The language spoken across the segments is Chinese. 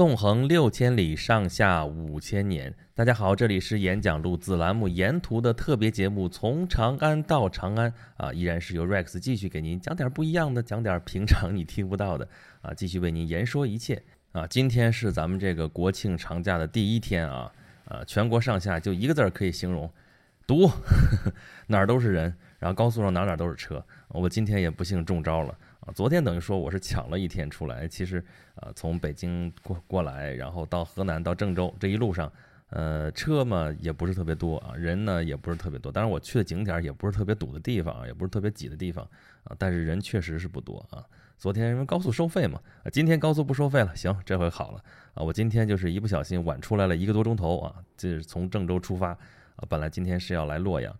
纵横六千里，上下五千年。大家好，这里是演讲录子栏目沿途的特别节目，从长安到长安啊，依然是由 Rex 继续给您讲点不一样的，讲点平常你听不到的啊，继续为您言说一切啊。今天是咱们这个国庆长假的第一天啊，啊，全国上下就一个字儿可以形容，堵，哪儿都是人，然后高速上哪哪都是车。我今天也不幸中招了。啊，昨天等于说我是抢了一天出来，其实啊，从北京过过来，然后到河南到郑州这一路上，呃，车嘛也不是特别多啊，人呢也不是特别多，当然我去的景点也不是特别堵的地方，也不是特别挤的地方啊，但是人确实是不多啊。昨天因为高速收费嘛，今天高速不收费了，行，这回好了啊，我今天就是一不小心晚出来了一个多钟头啊，这是从郑州出发啊，本来今天是要来洛阳，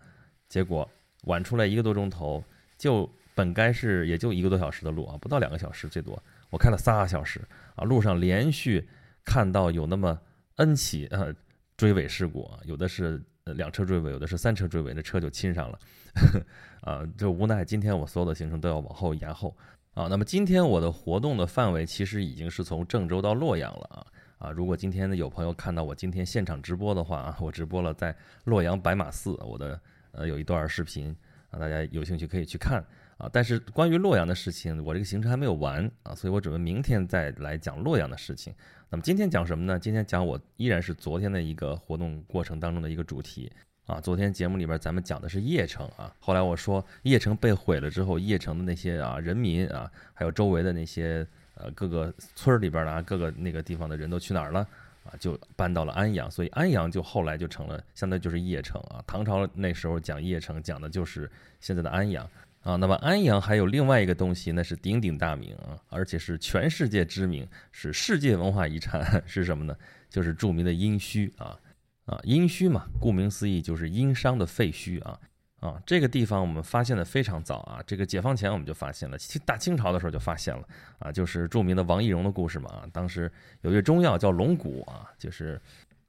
结果晚出来一个多钟头就。本该是也就一个多小时的路啊，不到两个小时最多。我开了仨小时啊，路上连续看到有那么 N 起呃追尾事故啊，有的是两车追尾，有的是三车追尾，那车就亲上了 啊。就无奈今天我所有的行程都要往后延后啊。那么今天我的活动的范围其实已经是从郑州到洛阳了啊啊。如果今天呢有朋友看到我今天现场直播的话啊，我直播了在洛阳白马寺我的呃有一段视频啊，大家有兴趣可以去看。啊，但是关于洛阳的事情，我这个行程还没有完啊，所以我准备明天再来讲洛阳的事情。那么今天讲什么呢？今天讲我依然是昨天的一个活动过程当中的一个主题啊。昨天节目里边咱们讲的是邺城啊，后来我说邺城被毁了之后，邺城的那些啊人民啊，还有周围的那些呃各个村里边的啊各个那个地方的人都去哪儿了啊？就搬到了安阳，所以安阳就后来就成了相当于就是邺城啊。唐朝那时候讲邺城讲的就是现在的安阳。啊，那么安阳还有另外一个东西，那是鼎鼎大名啊，而且是全世界知名，是世界文化遗产，是什么呢？就是著名的殷墟啊啊，殷墟嘛，顾名思义就是殷商的废墟啊啊，这个地方我们发现的非常早啊，这个解放前我们就发现了，大清朝的时候就发现了啊，就是著名的王懿荣的故事嘛啊，当时有一个中药叫龙骨啊，就是。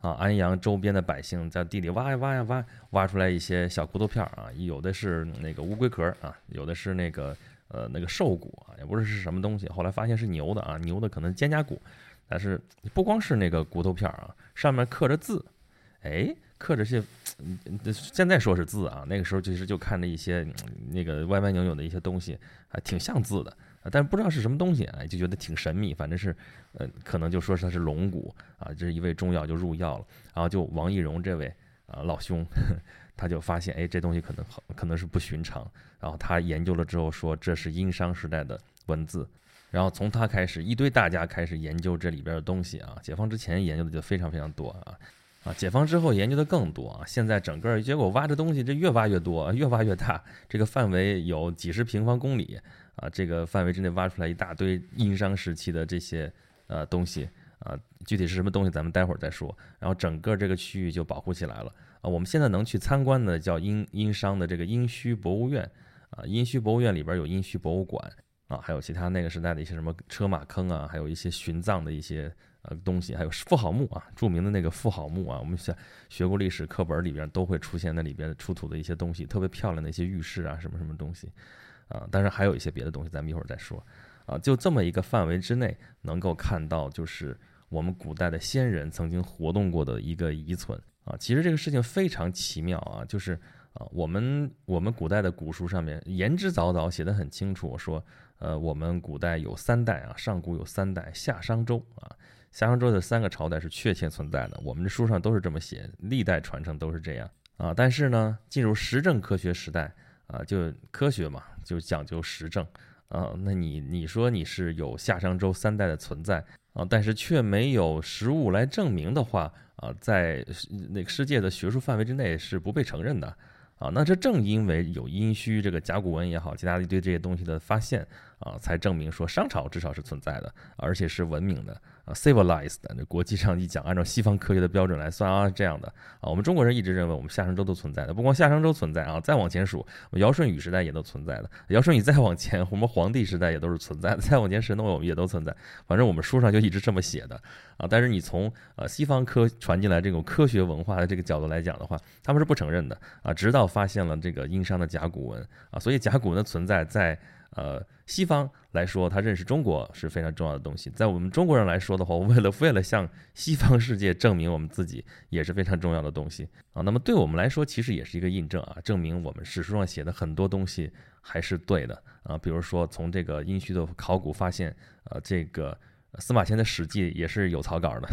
啊，安阳周边的百姓在地里挖呀挖呀挖，挖出来一些小骨头片儿啊，有的是那个乌龟壳啊，有的是那个呃那个兽骨啊，也不知道是什么东西。后来发现是牛的啊，牛的可能肩胛骨，但是不光是那个骨头片儿啊，上面刻着字，哎，刻着些，现在说是字啊，那个时候其实就看着一些那个歪歪扭扭的一些东西，还挺像字的。但是不知道是什么东西啊，就觉得挺神秘。反正是，呃，可能就说是它是龙骨啊。这是一味中药就入药了，然后就王懿荣这位啊老兄，他就发现哎这东西可能好，可能是不寻常。然后他研究了之后说这是殷商时代的文字。然后从他开始，一堆大家开始研究这里边的东西啊。解放之前研究的就非常非常多啊啊，解放之后研究的更多啊。现在整个结果挖这东西这越挖越多，越挖越大，这个范围有几十平方公里。啊，这个范围之内挖出来一大堆殷商时期的这些呃东西啊，具体是什么东西，咱们待会儿再说。然后整个这个区域就保护起来了啊。我们现在能去参观的叫殷殷商的这个殷墟博物院啊，殷墟博物院里边有殷墟博物馆啊，还有其他那个时代的一些什么车马坑啊，还有一些殉葬的一些呃东西，还有妇好墓啊，著名的那个妇好墓啊，我们学学过历史课本里边都会出现那里边出土的一些东西，特别漂亮的一些玉饰啊，什么什么东西。啊，当然还有一些别的东西，咱们一会儿再说。啊，就这么一个范围之内，能够看到就是我们古代的先人曾经活动过的一个遗存。啊，其实这个事情非常奇妙啊，就是啊，我们我们古代的古书上面言之凿凿写的很清楚，说呃，我们古代有三代啊，上古有三代，夏商周啊，夏商周的三个朝代是确切存在的，我们的书上都是这么写，历代传承都是这样啊。但是呢，进入实证科学时代。啊，就科学嘛，就讲究实证啊。那你你说你是有夏商周三代的存在啊，但是却没有实物来证明的话啊，在那个世界的学术范围之内是不被承认的啊。那这正因为有殷墟这个甲骨文也好，其他一堆这些东西的发现啊，才证明说商朝至少是存在的，而且是文明的。啊，civilized，那国际上一讲，按照西方科学的标准来算啊，这样的啊，我们中国人一直认为我们夏商周都存在的，不光夏商周存在啊，再往前数，尧舜禹时代也都存在的，尧舜禹再往前，我们黄帝时代也都是存在的，再往前神农我们也都存在，反正我们书上就一直这么写的啊。但是你从呃西方科传进来这种科学文化的这个角度来讲的话，他们是不承认的啊，直到发现了这个殷商的甲骨文啊，所以甲骨文的存在在。呃西方来说，他认识中国是非常重要的东西。在我们中国人来说的话，为了为了向西方世界证明我们自己，也是非常重要的东西啊。那么对我们来说，其实也是一个印证啊，证明我们史书上写的很多东西还是对的啊。比如说从这个殷墟的考古发现，呃，这个。司马迁的《史记》也是有草稿的，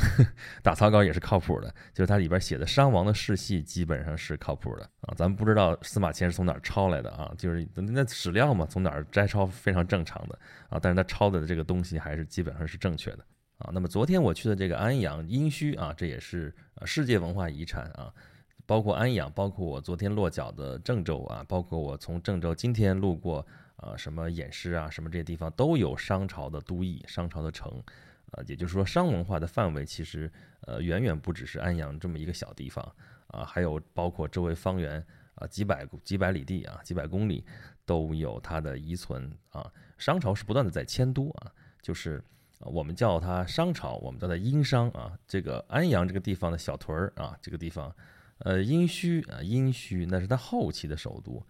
打草稿也是靠谱的，就是它里边写的商王的世系基本上是靠谱的啊。咱们不知道司马迁是从哪儿抄来的啊，就是那史料嘛，从哪儿摘抄非常正常的啊。但是他抄的这个东西还是基本上是正确的啊。那么昨天我去的这个安阳殷墟啊，这也是世界文化遗产啊，包括安阳，包括我昨天落脚的郑州啊，包括我从郑州今天路过。啊，什么偃师啊，什么这些地方都有商朝的都邑、商朝的城，呃，也就是说商文化的范围其实呃远远不只是安阳这么一个小地方啊，还有包括周围方圆啊几百几百里地啊几百公里都有它的遗存啊。商朝是不断的在迁都啊，就是我们叫它商朝，我们叫它殷商啊。这个安阳这个地方的小屯儿啊，这个地方，呃，殷墟啊，殷墟那是它后期的首都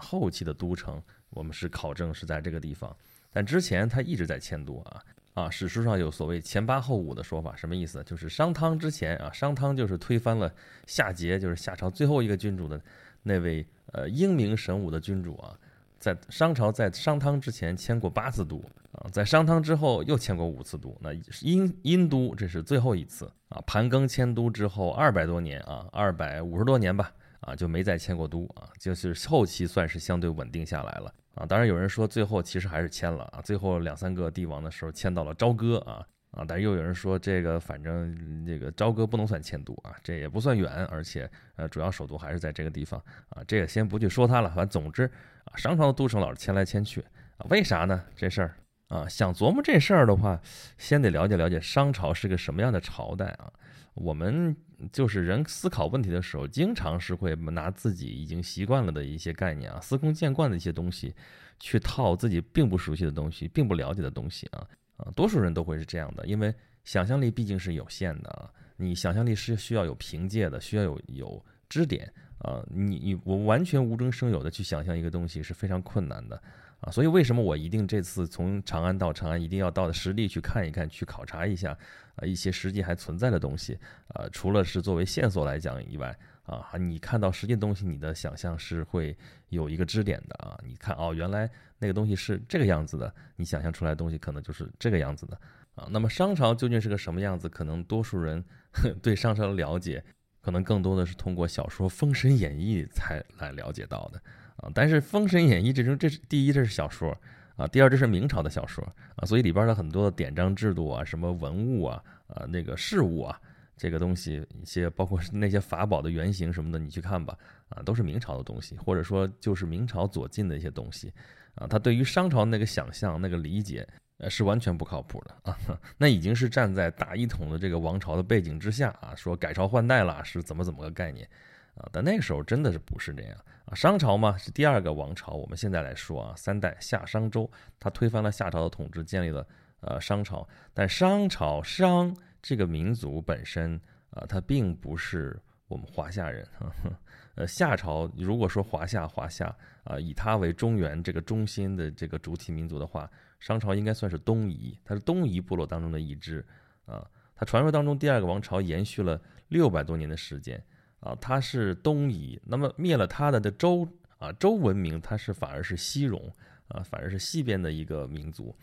后期的都城。我们是考证是在这个地方，但之前他一直在迁都啊啊，史书上有所谓前八后五的说法，什么意思？就是商汤之前啊，商汤就是推翻了夏桀，就是夏朝最后一个君主的那位呃英明神武的君主啊，在商朝在商汤之前迁过八次都啊，在商汤之后又迁过五次都，那殷殷都这是最后一次啊，盘庚迁都之后二百多年啊，二百五十多年吧啊，就没再迁过都啊，就是后期算是相对稳定下来了。啊，当然有人说最后其实还是迁了啊，最后两三个帝王的时候迁到了朝歌啊啊，但是又有人说这个反正这个朝歌不能算迁都啊，这也不算远，而且呃主要首都还是在这个地方啊，这个先不去说它了，反正总之啊，商朝的都城老是迁来迁去啊，为啥呢？这事儿啊，想琢磨这事儿的话，先得了解了解商朝是个什么样的朝代啊。我们就是人思考问题的时候，经常是会拿自己已经习惯了的一些概念啊，司空见惯的一些东西，去套自己并不熟悉的东西，并不了解的东西啊啊，多数人都会是这样的，因为想象力毕竟是有限的啊，你想象力是需要有凭借的，需要有有支点啊，你你我完全无中生有的去想象一个东西是非常困难的。啊，所以为什么我一定这次从长安到长安，一定要到实地去看一看，去考察一下啊一些实际还存在的东西啊，除了是作为线索来讲以外啊，你看到实际东西，你的想象是会有一个支点的啊。你看哦，原来那个东西是这个样子的，你想象出来的东西可能就是这个样子的啊。那么商朝究竟是个什么样子？可能多数人 对商朝的了解，可能更多的是通过小说《封神演义》才来了解到的。啊，但是《封神演义》这种，这是第一，这是小说啊；第二，这是明朝的小说啊，所以里边的很多的典章制度啊，什么文物啊，啊，那个事物啊，这个东西，一些包括那些法宝的原型什么的，你去看吧，啊，都是明朝的东西，或者说就是明朝左近的一些东西啊。他对于商朝那个想象、那个理解，呃，是完全不靠谱的啊。那已经是站在大一统的这个王朝的背景之下啊，说改朝换代了，是怎么怎么个概念？啊，但那个时候真的是不是这样啊？商朝嘛是第二个王朝，我们现在来说啊，三代夏商周，他推翻了夏朝的统治，建立了呃商朝。但商朝商这个民族本身啊，它并不是我们华夏人。呃，夏朝如果说华夏华夏啊，以它为中原这个中心的这个主体民族的话，商朝应该算是东夷，它是东夷部落当中的一支啊。它传说当中第二个王朝延续了六百多年的时间。啊，他是东夷，那么灭了他的的周啊，周文明，它是反而是西戎啊，反而是西边的一个民族，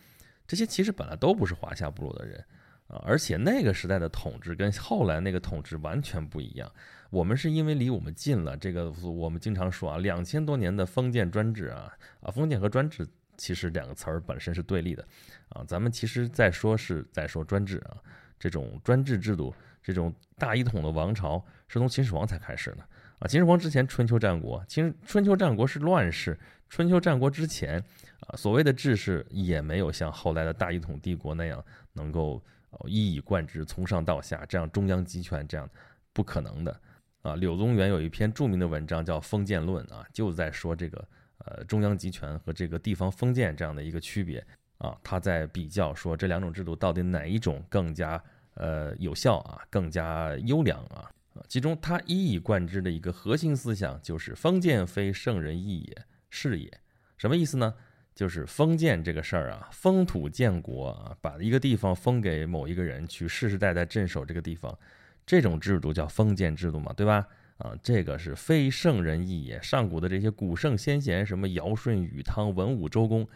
这些其实本来都不是华夏部落的人啊，而且那个时代的统治跟后来那个统治完全不一样。我们是因为离我们近了，这个我们经常说啊，两千多年的封建专制啊啊，封建和专制其实两个词儿本身是对立的啊，咱们其实在说是在说专制啊，这种专制制度。这种大一统的王朝是从秦始皇才开始的啊！秦始皇之前春秋战国，秦春秋战国是乱世，春秋战国之前啊，所谓的治世也没有像后来的大一统帝国那样能够一以贯之，从上到下这样中央集权，这样不可能的啊！柳宗元有一篇著名的文章叫《封建论》啊，就在说这个呃中央集权和这个地方封建这样的一个区别啊，他在比较说这两种制度到底哪一种更加。呃，有效啊，更加优良啊啊其中他一以贯之的一个核心思想就是“封建非圣人意也，是也”。什么意思呢？就是封建这个事儿啊，封土建国啊，把一个地方封给某一个人去世世代代镇守这个地方，这种制度叫封建制度嘛，对吧？啊，这个是非圣人意也。上古的这些古圣先贤，什么尧舜禹汤文武周公，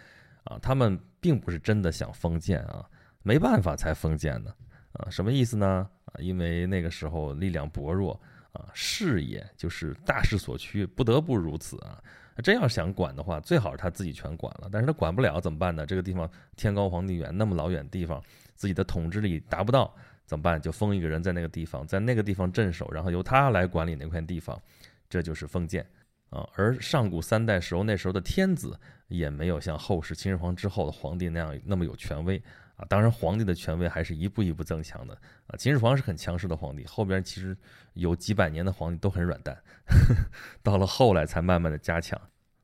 啊，他们并不是真的想封建啊，没办法才封建的。啊什么意思呢？啊，因为那个时候力量薄弱啊，势也就是大势所趋，不得不如此啊。真要想管的话，最好是他自己全管了。但是他管不了怎么办呢？这个地方天高皇帝远，那么老远地方，自己的统治力达不到。怎么办？就封一个人在那个地方，在那个地方镇守，然后由他来管理那块地方，这就是封建啊。而上古三代时候，那时候的天子也没有像后世秦始皇之后的皇帝那样那么有权威啊。当然，皇帝的权威还是一步一步增强的啊。秦始皇是很强势的皇帝，后边其实有几百年的皇帝都很软蛋，到了后来才慢慢的加强。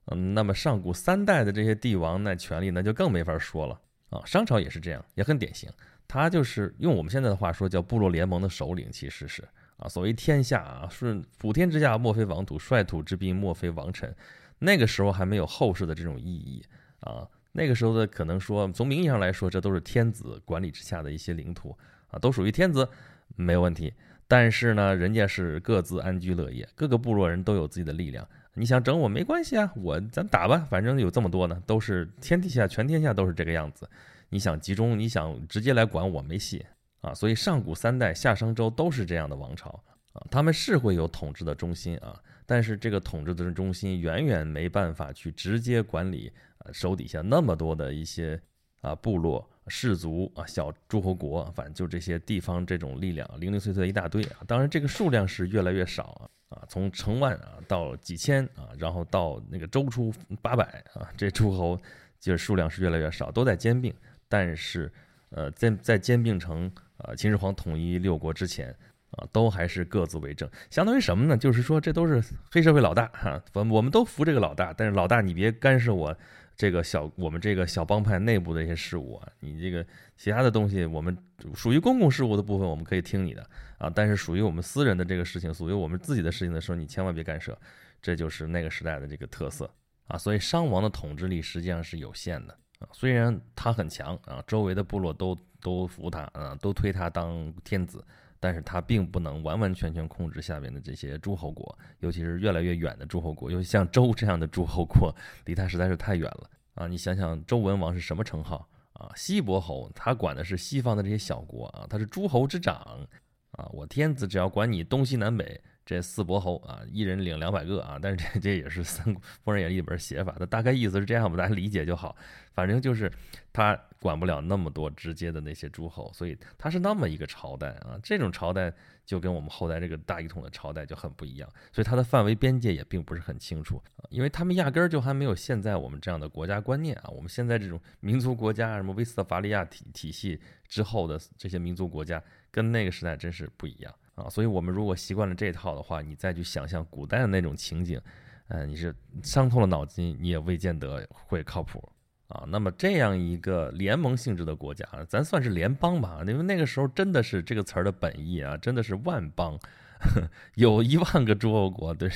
嗯，那么上古三代的这些帝王，那权力那就更没法说了啊。商朝也是这样，也很典型。他就是用我们现在的话说，叫部落联盟的首领，其实是啊，所谓天下啊，是普天之下莫非王土，率土之滨莫非王臣。那个时候还没有后世的这种意义啊，那个时候的可能说，从名义上来说，这都是天子管理之下的一些领土啊，都属于天子，没有问题。但是呢，人家是各自安居乐业，各个部落人都有自己的力量。你想整我没关系啊，我咱打吧，反正有这么多呢，都是天底下全天下都是这个样子。你想集中，你想直接来管我没戏啊！所以上古三代夏商周都是这样的王朝啊，他们是会有统治的中心啊，但是这个统治的中心远远没办法去直接管理啊手底下那么多的一些啊部落氏族啊小诸侯国，反正就这些地方这种力量零零碎碎一大堆啊。当然这个数量是越来越少啊啊，从成万啊到几千啊，然后到那个周初八百啊，这诸侯就是数量是越来越少，都在兼并。但是，呃，在在兼并成呃秦始皇统一六国之前，啊，都还是各自为政，相当于什么呢？就是说这都是黑社会老大哈，我我们都服这个老大，但是老大你别干涉我这个小我们这个小帮派内部的一些事务啊，你这个其他的东西我们属于公共事务的部分我们可以听你的啊，但是属于我们私人的这个事情，属于我们自己的事情的时候，你千万别干涉，这就是那个时代的这个特色啊，所以商王的统治力实际上是有限的啊。虽然他很强啊，周围的部落都都服他啊，都推他当天子，但是他并不能完完全全控制下面的这些诸侯国，尤其是越来越远的诸侯国，尤其像周这样的诸侯国，离他实在是太远了啊！你想想，周文王是什么称号啊？西伯侯，他管的是西方的这些小国啊，他是诸侯之长啊，我天子只要管你东西南北。这四伯侯啊，一人领两百个啊，但是这 这也是《三国演义》里边写法，的，大概意思是这样吧，大家理解就好。反正就是他管不了那么多直接的那些诸侯，所以他是那么一个朝代啊。这种朝代就跟我们后代这个大一统的朝代就很不一样，所以它的范围边界也并不是很清楚，因为他们压根儿就还没有现在我们这样的国家观念啊。我们现在这种民族国家，什么威斯特伐利亚体体系之后的这些民族国家，跟那个时代真是不一样。啊，所以我们如果习惯了这套的话，你再去想象古代的那种情景，呃，你是伤透了脑筋，你也未见得会靠谱啊。那么这样一个联盟性质的国家，咱算是联邦吧，因为那个时候真的是这个词儿的本意啊，真的是万邦，有一万个诸侯国，对，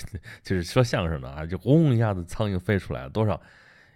就是说相声的啊，就轰一下子苍蝇飞出来了，多少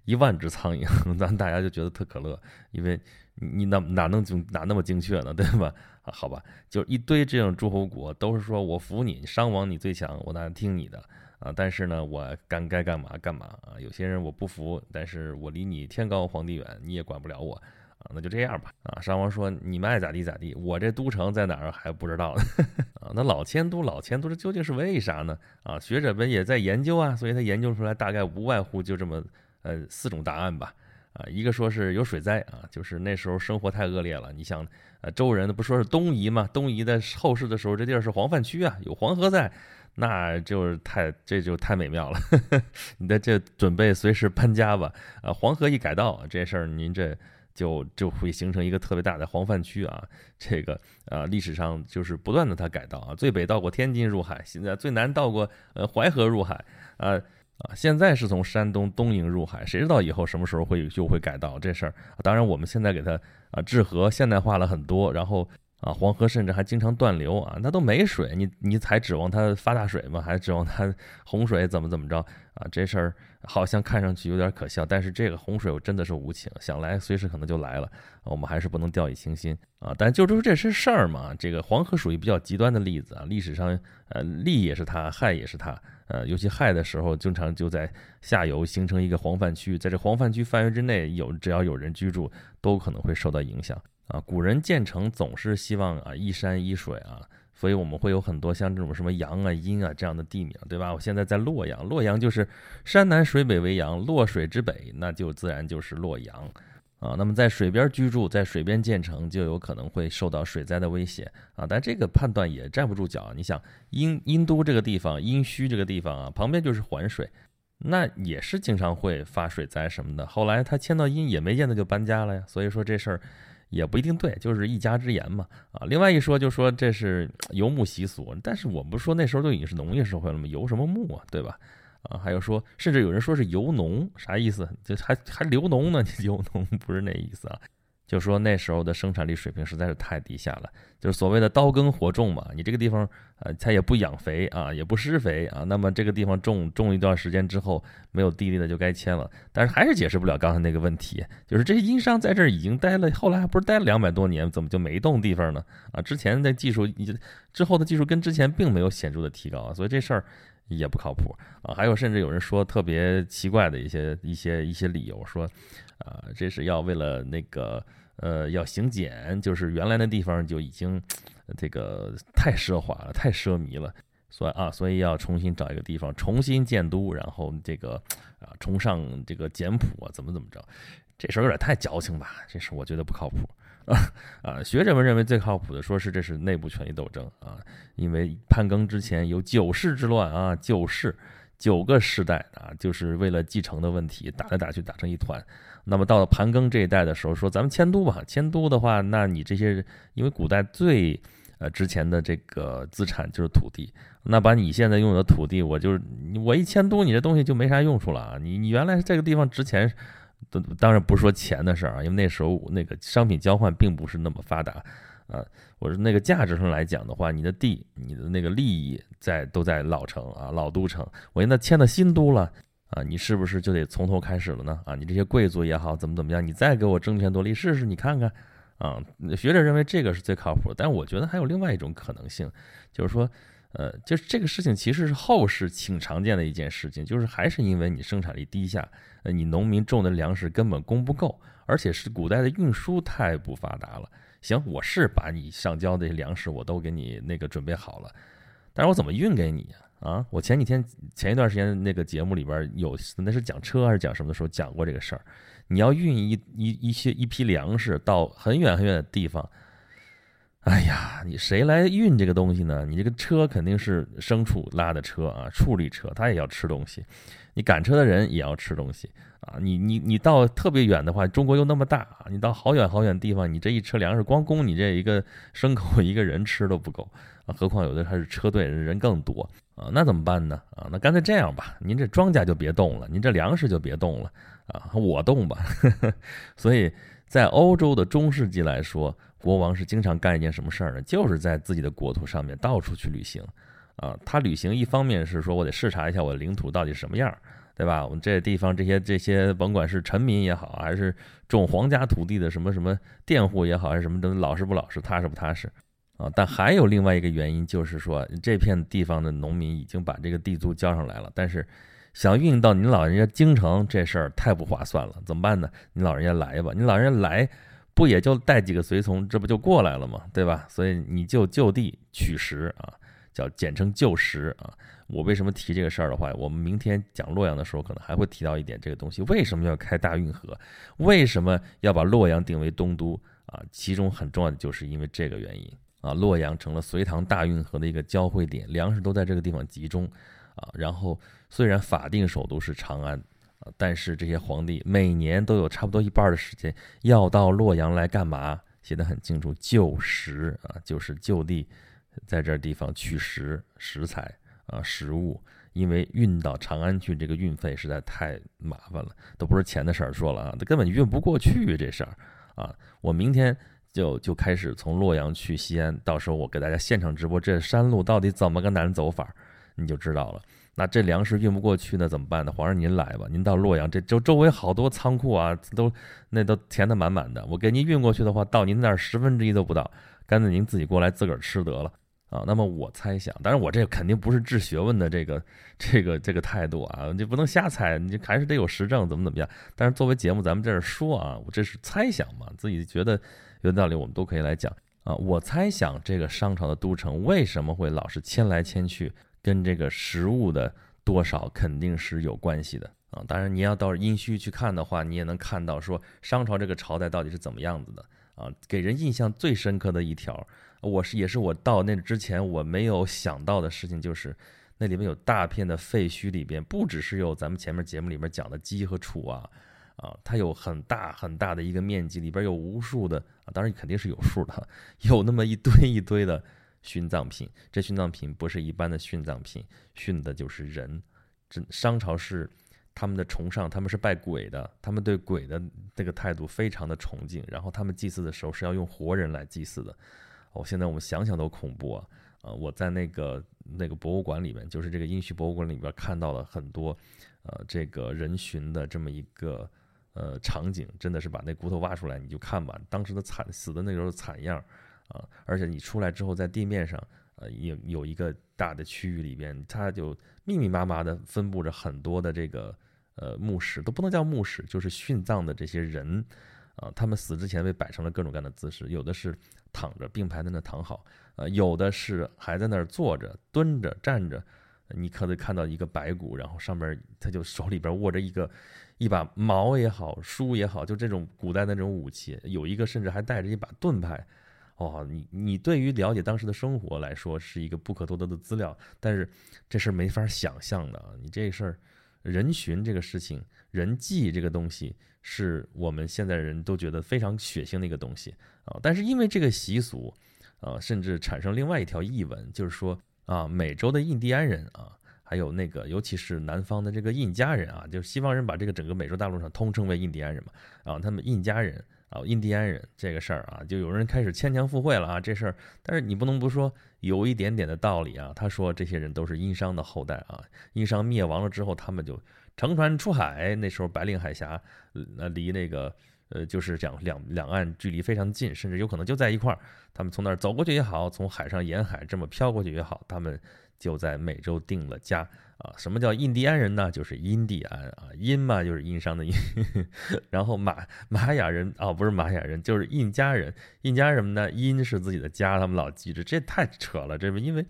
一万只苍蝇，咱大家就觉得特可乐，因为你哪哪能精哪那么精确呢，对吧？啊好吧，就一堆这种诸侯国，都是说我服你，商王你最强，我当然听你的啊。但是呢，我干该干嘛干嘛啊。有些人我不服，但是我离你天高皇帝远，你也管不了我啊。那就这样吧啊。商王说你们爱咋地咋地，我这都城在哪儿还不知道呢 啊。那老迁都老迁都，这究竟是为啥呢？啊，学者们也在研究啊，所以他研究出来大概无外乎就这么呃四种答案吧。啊，一个说是有水灾啊，就是那时候生活太恶劣了。你想，呃，周人不说是东夷嘛？东夷的后世的时候，这地儿是黄泛区啊，有黄河在，那就是太这就太美妙了。你的这准备随时搬家吧。啊，黄河一改道，这事儿您这就就会形成一个特别大的黄泛区啊。这个啊，历史上就是不断的它改道啊，最北到过天津入海，现在最南到过呃淮河入海啊。啊，现在是从山东东营入海，谁知道以后什么时候会就会改道这事儿？当然，我们现在给它啊治河现代化了很多，然后啊黄河甚至还经常断流啊，那都没水，你你才指望它发大水吗？还指望它 洪水怎么怎么着啊，这事儿好像看上去有点可笑，但是这个洪水真的是无情，想来随时可能就来了，我们还是不能掉以轻心啊。但就是说这是事儿嘛，这个黄河属于比较极端的例子啊，历史上呃利也是它，害也是它，呃，尤其害的时候，经常就在下游形成一个黄泛区，在这黄泛区范围之内，有只要有人居住，都可能会受到影响啊。古人建城总是希望啊依山依水啊。所以我们会有很多像这种什么阳啊、阴啊这样的地名，对吧？我现在在洛阳，洛阳就是山南水北为阳，洛水之北，那就自然就是洛阳啊。那么在水边居住，在水边建成，就有可能会受到水灾的威胁啊。但这个判断也站不住脚。你想，殷殷都这个地方，殷墟这个地方啊，旁边就是环水，那也是经常会发水灾什么的。后来他迁到殷，也没见他就搬家了呀。所以说这事儿。也不一定对，就是一家之言嘛，啊，另外一说就说这是游牧习俗，但是我们不说那时候就已经是农业社会了吗？游什么牧啊，对吧？啊，还有说，甚至有人说是游农，啥意思？就还还流农呢？游农不是那意思啊。就说那时候的生产力水平实在是太低下了，就是所谓的刀耕火种嘛。你这个地方，呃，它也不养肥啊，也不施肥啊。那么这个地方种种一段时间之后，没有地力的就该迁了。但是还是解释不了刚才那个问题，就是这些殷商在这儿已经待了，后来还不是待了两百多年，怎么就没动地方呢？啊，之前的技术，你之后的技术跟之前并没有显著的提高，所以这事儿也不靠谱啊。还有甚至有人说特别奇怪的一些一些一些理由，说，啊，这是要为了那个。呃，要行简，就是原来那地方就已经这个太奢华了，太奢靡了，所以啊，所以要重新找一个地方重新建都，然后这个啊崇尚这个简朴啊，怎么怎么着，这事儿有点太矫情吧？这事我觉得不靠谱啊 啊！学者们认为最靠谱的，说是这是内部权力斗争啊，因为潘庚之前有九世之乱啊，九世九个世代啊，就是为了继承的问题打来打去打成一团。那么到了盘庚这一代的时候，说咱们迁都吧。迁都的话，那你这些，因为古代最呃值钱的这个资产就是土地，那把你现在拥有的土地，我就是我一迁都，你这东西就没啥用处了啊。你你原来这个地方值钱，当然不是说钱的事儿啊，因为那时候那个商品交换并不是那么发达啊。我说那个价值上来讲的话，你的地，你的那个利益在都在老城啊，老都城，我现在迁到新都了。啊，你是不是就得从头开始了呢？啊，你这些贵族也好，怎么怎么样，你再给我争权夺利试试，你看看。啊，学者认为这个是最靠谱，但我觉得还有另外一种可能性，就是说，呃，就是这个事情其实是后世挺常见的一件事情，就是还是因为你生产力低下，呃，你农民种的粮食根本供不够，而且是古代的运输太不发达了。行，我是把你上交的粮食我都给你那个准备好了，但是我怎么运给你呀？啊，我前几天前一段时间那个节目里边有，那是讲车还是讲什么的时候讲过这个事儿。你要运一一一些一批粮食到很远很远的地方，哎呀，你谁来运这个东西呢？你这个车肯定是牲畜拉的车啊，畜力车，它也要吃东西。你赶车的人也要吃东西啊。你你你到特别远的话，中国又那么大啊，你到好远好远的地方，你这一车粮食光供你这一个牲口一个人吃都不够啊，何况有的还是车队人更多。啊，那怎么办呢？啊，那干脆这样吧，您这庄稼就别动了，您这粮食就别动了啊，我动吧。所以在欧洲的中世纪来说，国王是经常干一件什么事儿呢？就是在自己的国土上面到处去旅行。啊，他旅行一方面是说我得视察一下我的领土到底什么样，对吧？我们这地方这些这些，甭管是臣民也好，还是种皇家土地的什么什么佃户也好，还是什么的，老实不老实，踏实不踏实。啊，但还有另外一个原因，就是说这片地方的农民已经把这个地租交上来了，但是想运到您老人家京城这事儿太不划算了，怎么办呢？您老人家来吧，您老人家来，不也就带几个随从，这不就过来了吗？对吧？所以你就就地取食啊，叫简称就食啊。我为什么提这个事儿的话，我们明天讲洛阳的时候，可能还会提到一点这个东西，为什么要开大运河？为什么要把洛阳定为东都啊？其中很重要的就是因为这个原因。啊，洛阳成了隋唐大运河的一个交汇点，粮食都在这个地方集中，啊，然后虽然法定首都是长安，啊，但是这些皇帝每年都有差不多一半的时间要到洛阳来干嘛？写的很清楚，就食啊，就是就地在这地方取食食材啊，食物，因为运到长安去，这个运费实在太麻烦了，都不是钱的事儿，说了啊，根本运不过去这事儿啊，我明天。就就开始从洛阳去西安，到时候我给大家现场直播这山路到底怎么个难走法，你就知道了。那这粮食运不过去，那怎么办呢？皇上您来吧，您到洛阳，这周周围好多仓库啊，都那都填的满满的。我给您运过去的话，到您那儿十分之一都不到，干脆您自己过来自个儿吃得了啊。那么我猜想，当然我这肯定不是治学问的这个这个这个态度啊，你不能瞎猜，你还是得有实证，怎么怎么样。但是作为节目，咱们在这说啊，我这是猜想嘛，自己觉得有道理，我们都可以来讲啊。我猜想这个商朝的都城为什么会老是迁来迁去？跟这个食物的多少肯定是有关系的啊！当然，你要到殷墟去看的话，你也能看到说商朝这个朝代到底是怎么样子的啊！给人印象最深刻的一条，我是也是我到那之前我没有想到的事情，就是那里面有大片的废墟，里边不只是有咱们前面节目里面讲的鸡和楚啊啊，它有很大很大的一个面积，里边有无数的，当然肯定是有数的，有那么一堆一堆的。殉葬品，这殉葬品不是一般的殉葬品，殉的就是人。这商朝是他们的崇尚，他们是拜鬼的，他们对鬼的这个态度非常的崇敬。然后他们祭祀的时候是要用活人来祭祀的。哦，现在我们想想都恐怖啊！啊，我在那个那个博物馆里面，就是这个殷墟博物馆里边看到了很多，呃，这个人殉的这么一个呃场景，真的是把那骨头挖出来你就看吧，当时的惨死的那时候惨样。啊，而且你出来之后，在地面上，呃，有有一个大的区域里边，它就密密麻麻的分布着很多的这个呃墓室，都不能叫墓室，就是殉葬的这些人，啊，他们死之前被摆成了各种各样的姿势，有的是躺着并排在那躺好，呃，有的是还在那儿坐着、蹲着、站着，你可能看到一个白骨，然后上面他就手里边握着一个一把矛也好，书也好，就这种古代的那种武器，有一个甚至还带着一把盾牌。哦，你你对于了解当时的生活来说是一个不可多得的资料，但是这事儿没法想象的啊。你这事儿，人寻这个事情，人际这个东西，是我们现在人都觉得非常血腥的一个东西啊。但是因为这个习俗，啊，甚至产生另外一条译文，就是说啊，美洲的印第安人啊，还有那个尤其是南方的这个印加人啊，就是西方人把这个整个美洲大陆上通称为印第安人嘛，啊，他们印加人。啊，印第安人这个事儿啊，就有人开始牵强附会了啊，这事儿，但是你不能不说有一点点的道理啊。他说这些人都是殷商的后代啊，殷商灭亡了之后，他们就乘船出海，那时候白令海峡，呃，离那个呃，就是讲两两岸距离非常近，甚至有可能就在一块儿，他们从那儿走过去也好，从海上沿海这么飘过去也好，他们就在美洲定了家。啊，什么叫印第安人呢？就是印第安啊，印嘛就是印商的印，然后玛玛雅人啊，不是玛雅人，就是印加人。印加什么呢？印是自己的家，他们老记着，这太扯了。这不因为，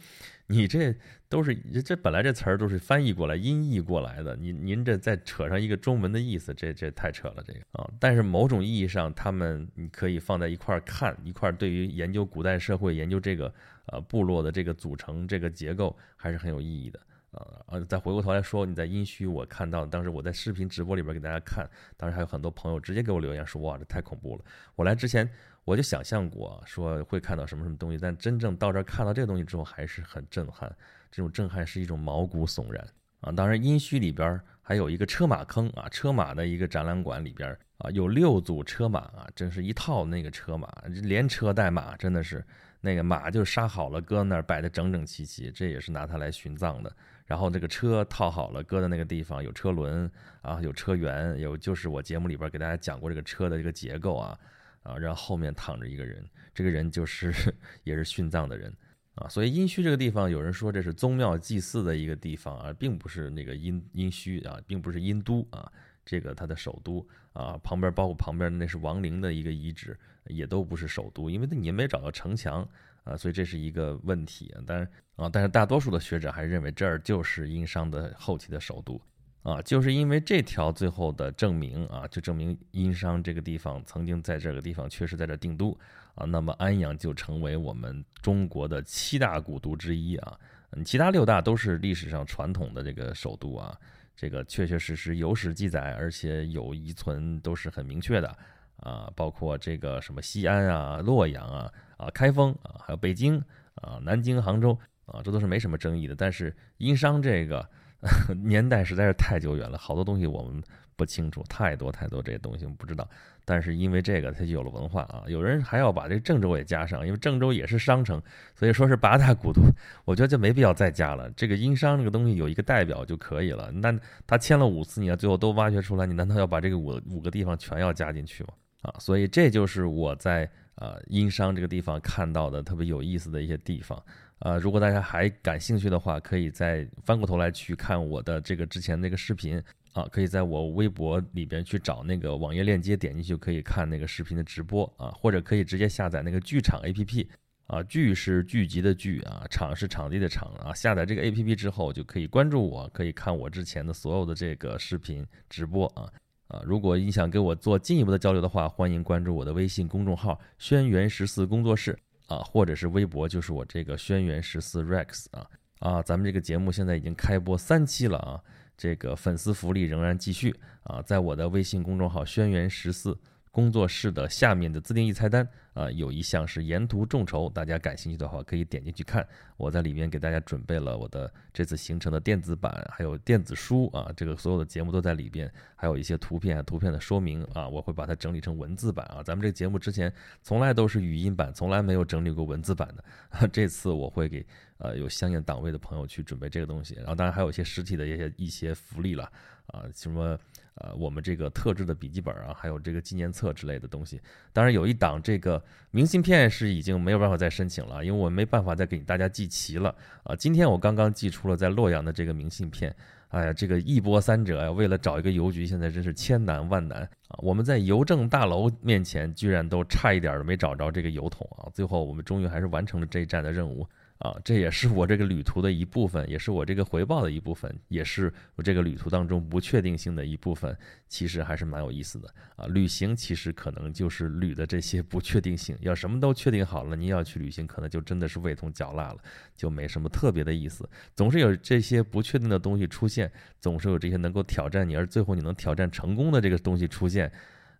你这都是这本来这词儿都是翻译过来音译过来的，您您这再扯上一个中文的意思，这这太扯了这个啊。但是某种意义上，他们你可以放在一块儿看，一块儿对于研究古代社会、研究这个呃部落的这个组成、这个结构，还是很有意义的。呃呃，再回过头来说，你在阴虚，我看到当时我在视频直播里边给大家看，当时还有很多朋友直接给我留言说，哇，这太恐怖了。我来之前我就想象过说会看到什么什么东西，但真正到这儿看到这个东西之后，还是很震撼。这种震撼是一种毛骨悚然啊。当然，殷墟里边还有一个车马坑啊，车马的一个展览馆里边啊，有六组车马啊，真是一套那个车马，连车带马，真的是那个马就杀好了，搁那儿摆的整整齐齐，这也是拿它来殉葬的。然后这个车套好了，搁在那个地方，有车轮啊，有车辕，有就是我节目里边给大家讲过这个车的这个结构啊，啊，然后后面躺着一个人，这个人就是 也是殉葬的人啊，所以殷墟这个地方，有人说这是宗庙祭祀的一个地方啊，并不是那个殷殷墟啊，并不是殷都啊，这个它的首都啊，旁边包括旁边的那是王陵的一个遗址，也都不是首都，因为你也没找到城墙。啊，所以这是一个问题啊，但是啊，但是大多数的学者还认为这儿就是殷商的后期的首都啊，就是因为这条最后的证明啊，就证明殷商这个地方曾经在这个地方确实在这定都啊，那么安阳就成为我们中国的七大古都之一啊，嗯，其他六大都是历史上传统的这个首都啊，这个确确实实有史记载，而且有遗存都是很明确的。啊，包括这个什么西安啊、洛阳啊、啊开封啊，还有北京啊、南京、杭州啊，这都是没什么争议的。但是殷商这个 年代实在是太久远了，好多东西我们不清楚，太多太多这些东西不知道。但是因为这个，它就有了文化啊。有人还要把这郑州也加上，因为郑州也是商城，所以说是八大古都。我觉得就没必要再加了。这个殷商这个东西有一个代表就可以了。那他签了五次，你要最后都挖掘出来，你难道要把这个五五个地方全要加进去吗？啊，所以这就是我在呃殷商这个地方看到的特别有意思的一些地方。呃，如果大家还感兴趣的话，可以再翻过头来去看我的这个之前那个视频。啊，可以在我微博里边去找那个网页链接，点进去就可以看那个视频的直播啊，或者可以直接下载那个剧场 APP 啊，剧是剧集的剧啊，场是场地的场啊。下载这个 APP 之后，就可以关注我，可以看我之前的所有的这个视频直播啊啊。如果你想跟我做进一步的交流的话，欢迎关注我的微信公众号“轩辕十四工作室”啊，或者是微博，就是我这个轩辕十四 Rex 啊啊。咱们这个节目现在已经开播三期了啊。这个粉丝福利仍然继续。啊，在我的微信公众号“轩辕十四工作室”的下面的自定义菜单啊，有一项是沿途众筹，大家感兴趣的话可以点进去看。我在里面给大家准备了我的这次行程的电子版，还有电子书啊，这个所有的节目都在里边，还有一些图片啊、图片的说明啊，我会把它整理成文字版啊。咱们这个节目之前从来都是语音版，从来没有整理过文字版的，这次我会给。呃，有相应档位的朋友去准备这个东西，然后当然还有一些实体的一些一些福利了啊，什么呃，我们这个特制的笔记本啊，还有这个纪念册之类的东西。当然有一档这个明信片是已经没有办法再申请了，因为我没办法再给大家寄齐了啊。今天我刚刚寄出了在洛阳的这个明信片，哎呀，这个一波三折呀，为了找一个邮局，现在真是千难万难啊。我们在邮政大楼面前居然都差一点没找着这个邮筒啊，最后我们终于还是完成了这一站的任务。啊，这也是我这个旅途的一部分，也是我这个回报的一部分，也是我这个旅途当中不确定性的一部分。其实还是蛮有意思的啊！旅行其实可能就是旅的这些不确定性。要什么都确定好了，你要去旅行，可能就真的是味同嚼蜡了，就没什么特别的意思。总是有这些不确定的东西出现，总是有这些能够挑战你，而最后你能挑战成功的这个东西出现，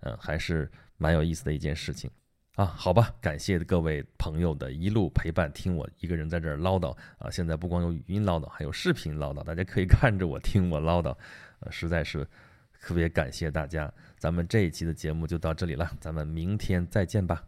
嗯，还是蛮有意思的一件事情。啊，好吧，感谢各位朋友的一路陪伴，听我一个人在这儿唠叨啊。现在不光有语音唠叨，还有视频唠叨，大家可以看着我听我唠叨，呃，实在是特别感谢大家。咱们这一期的节目就到这里了，咱们明天再见吧。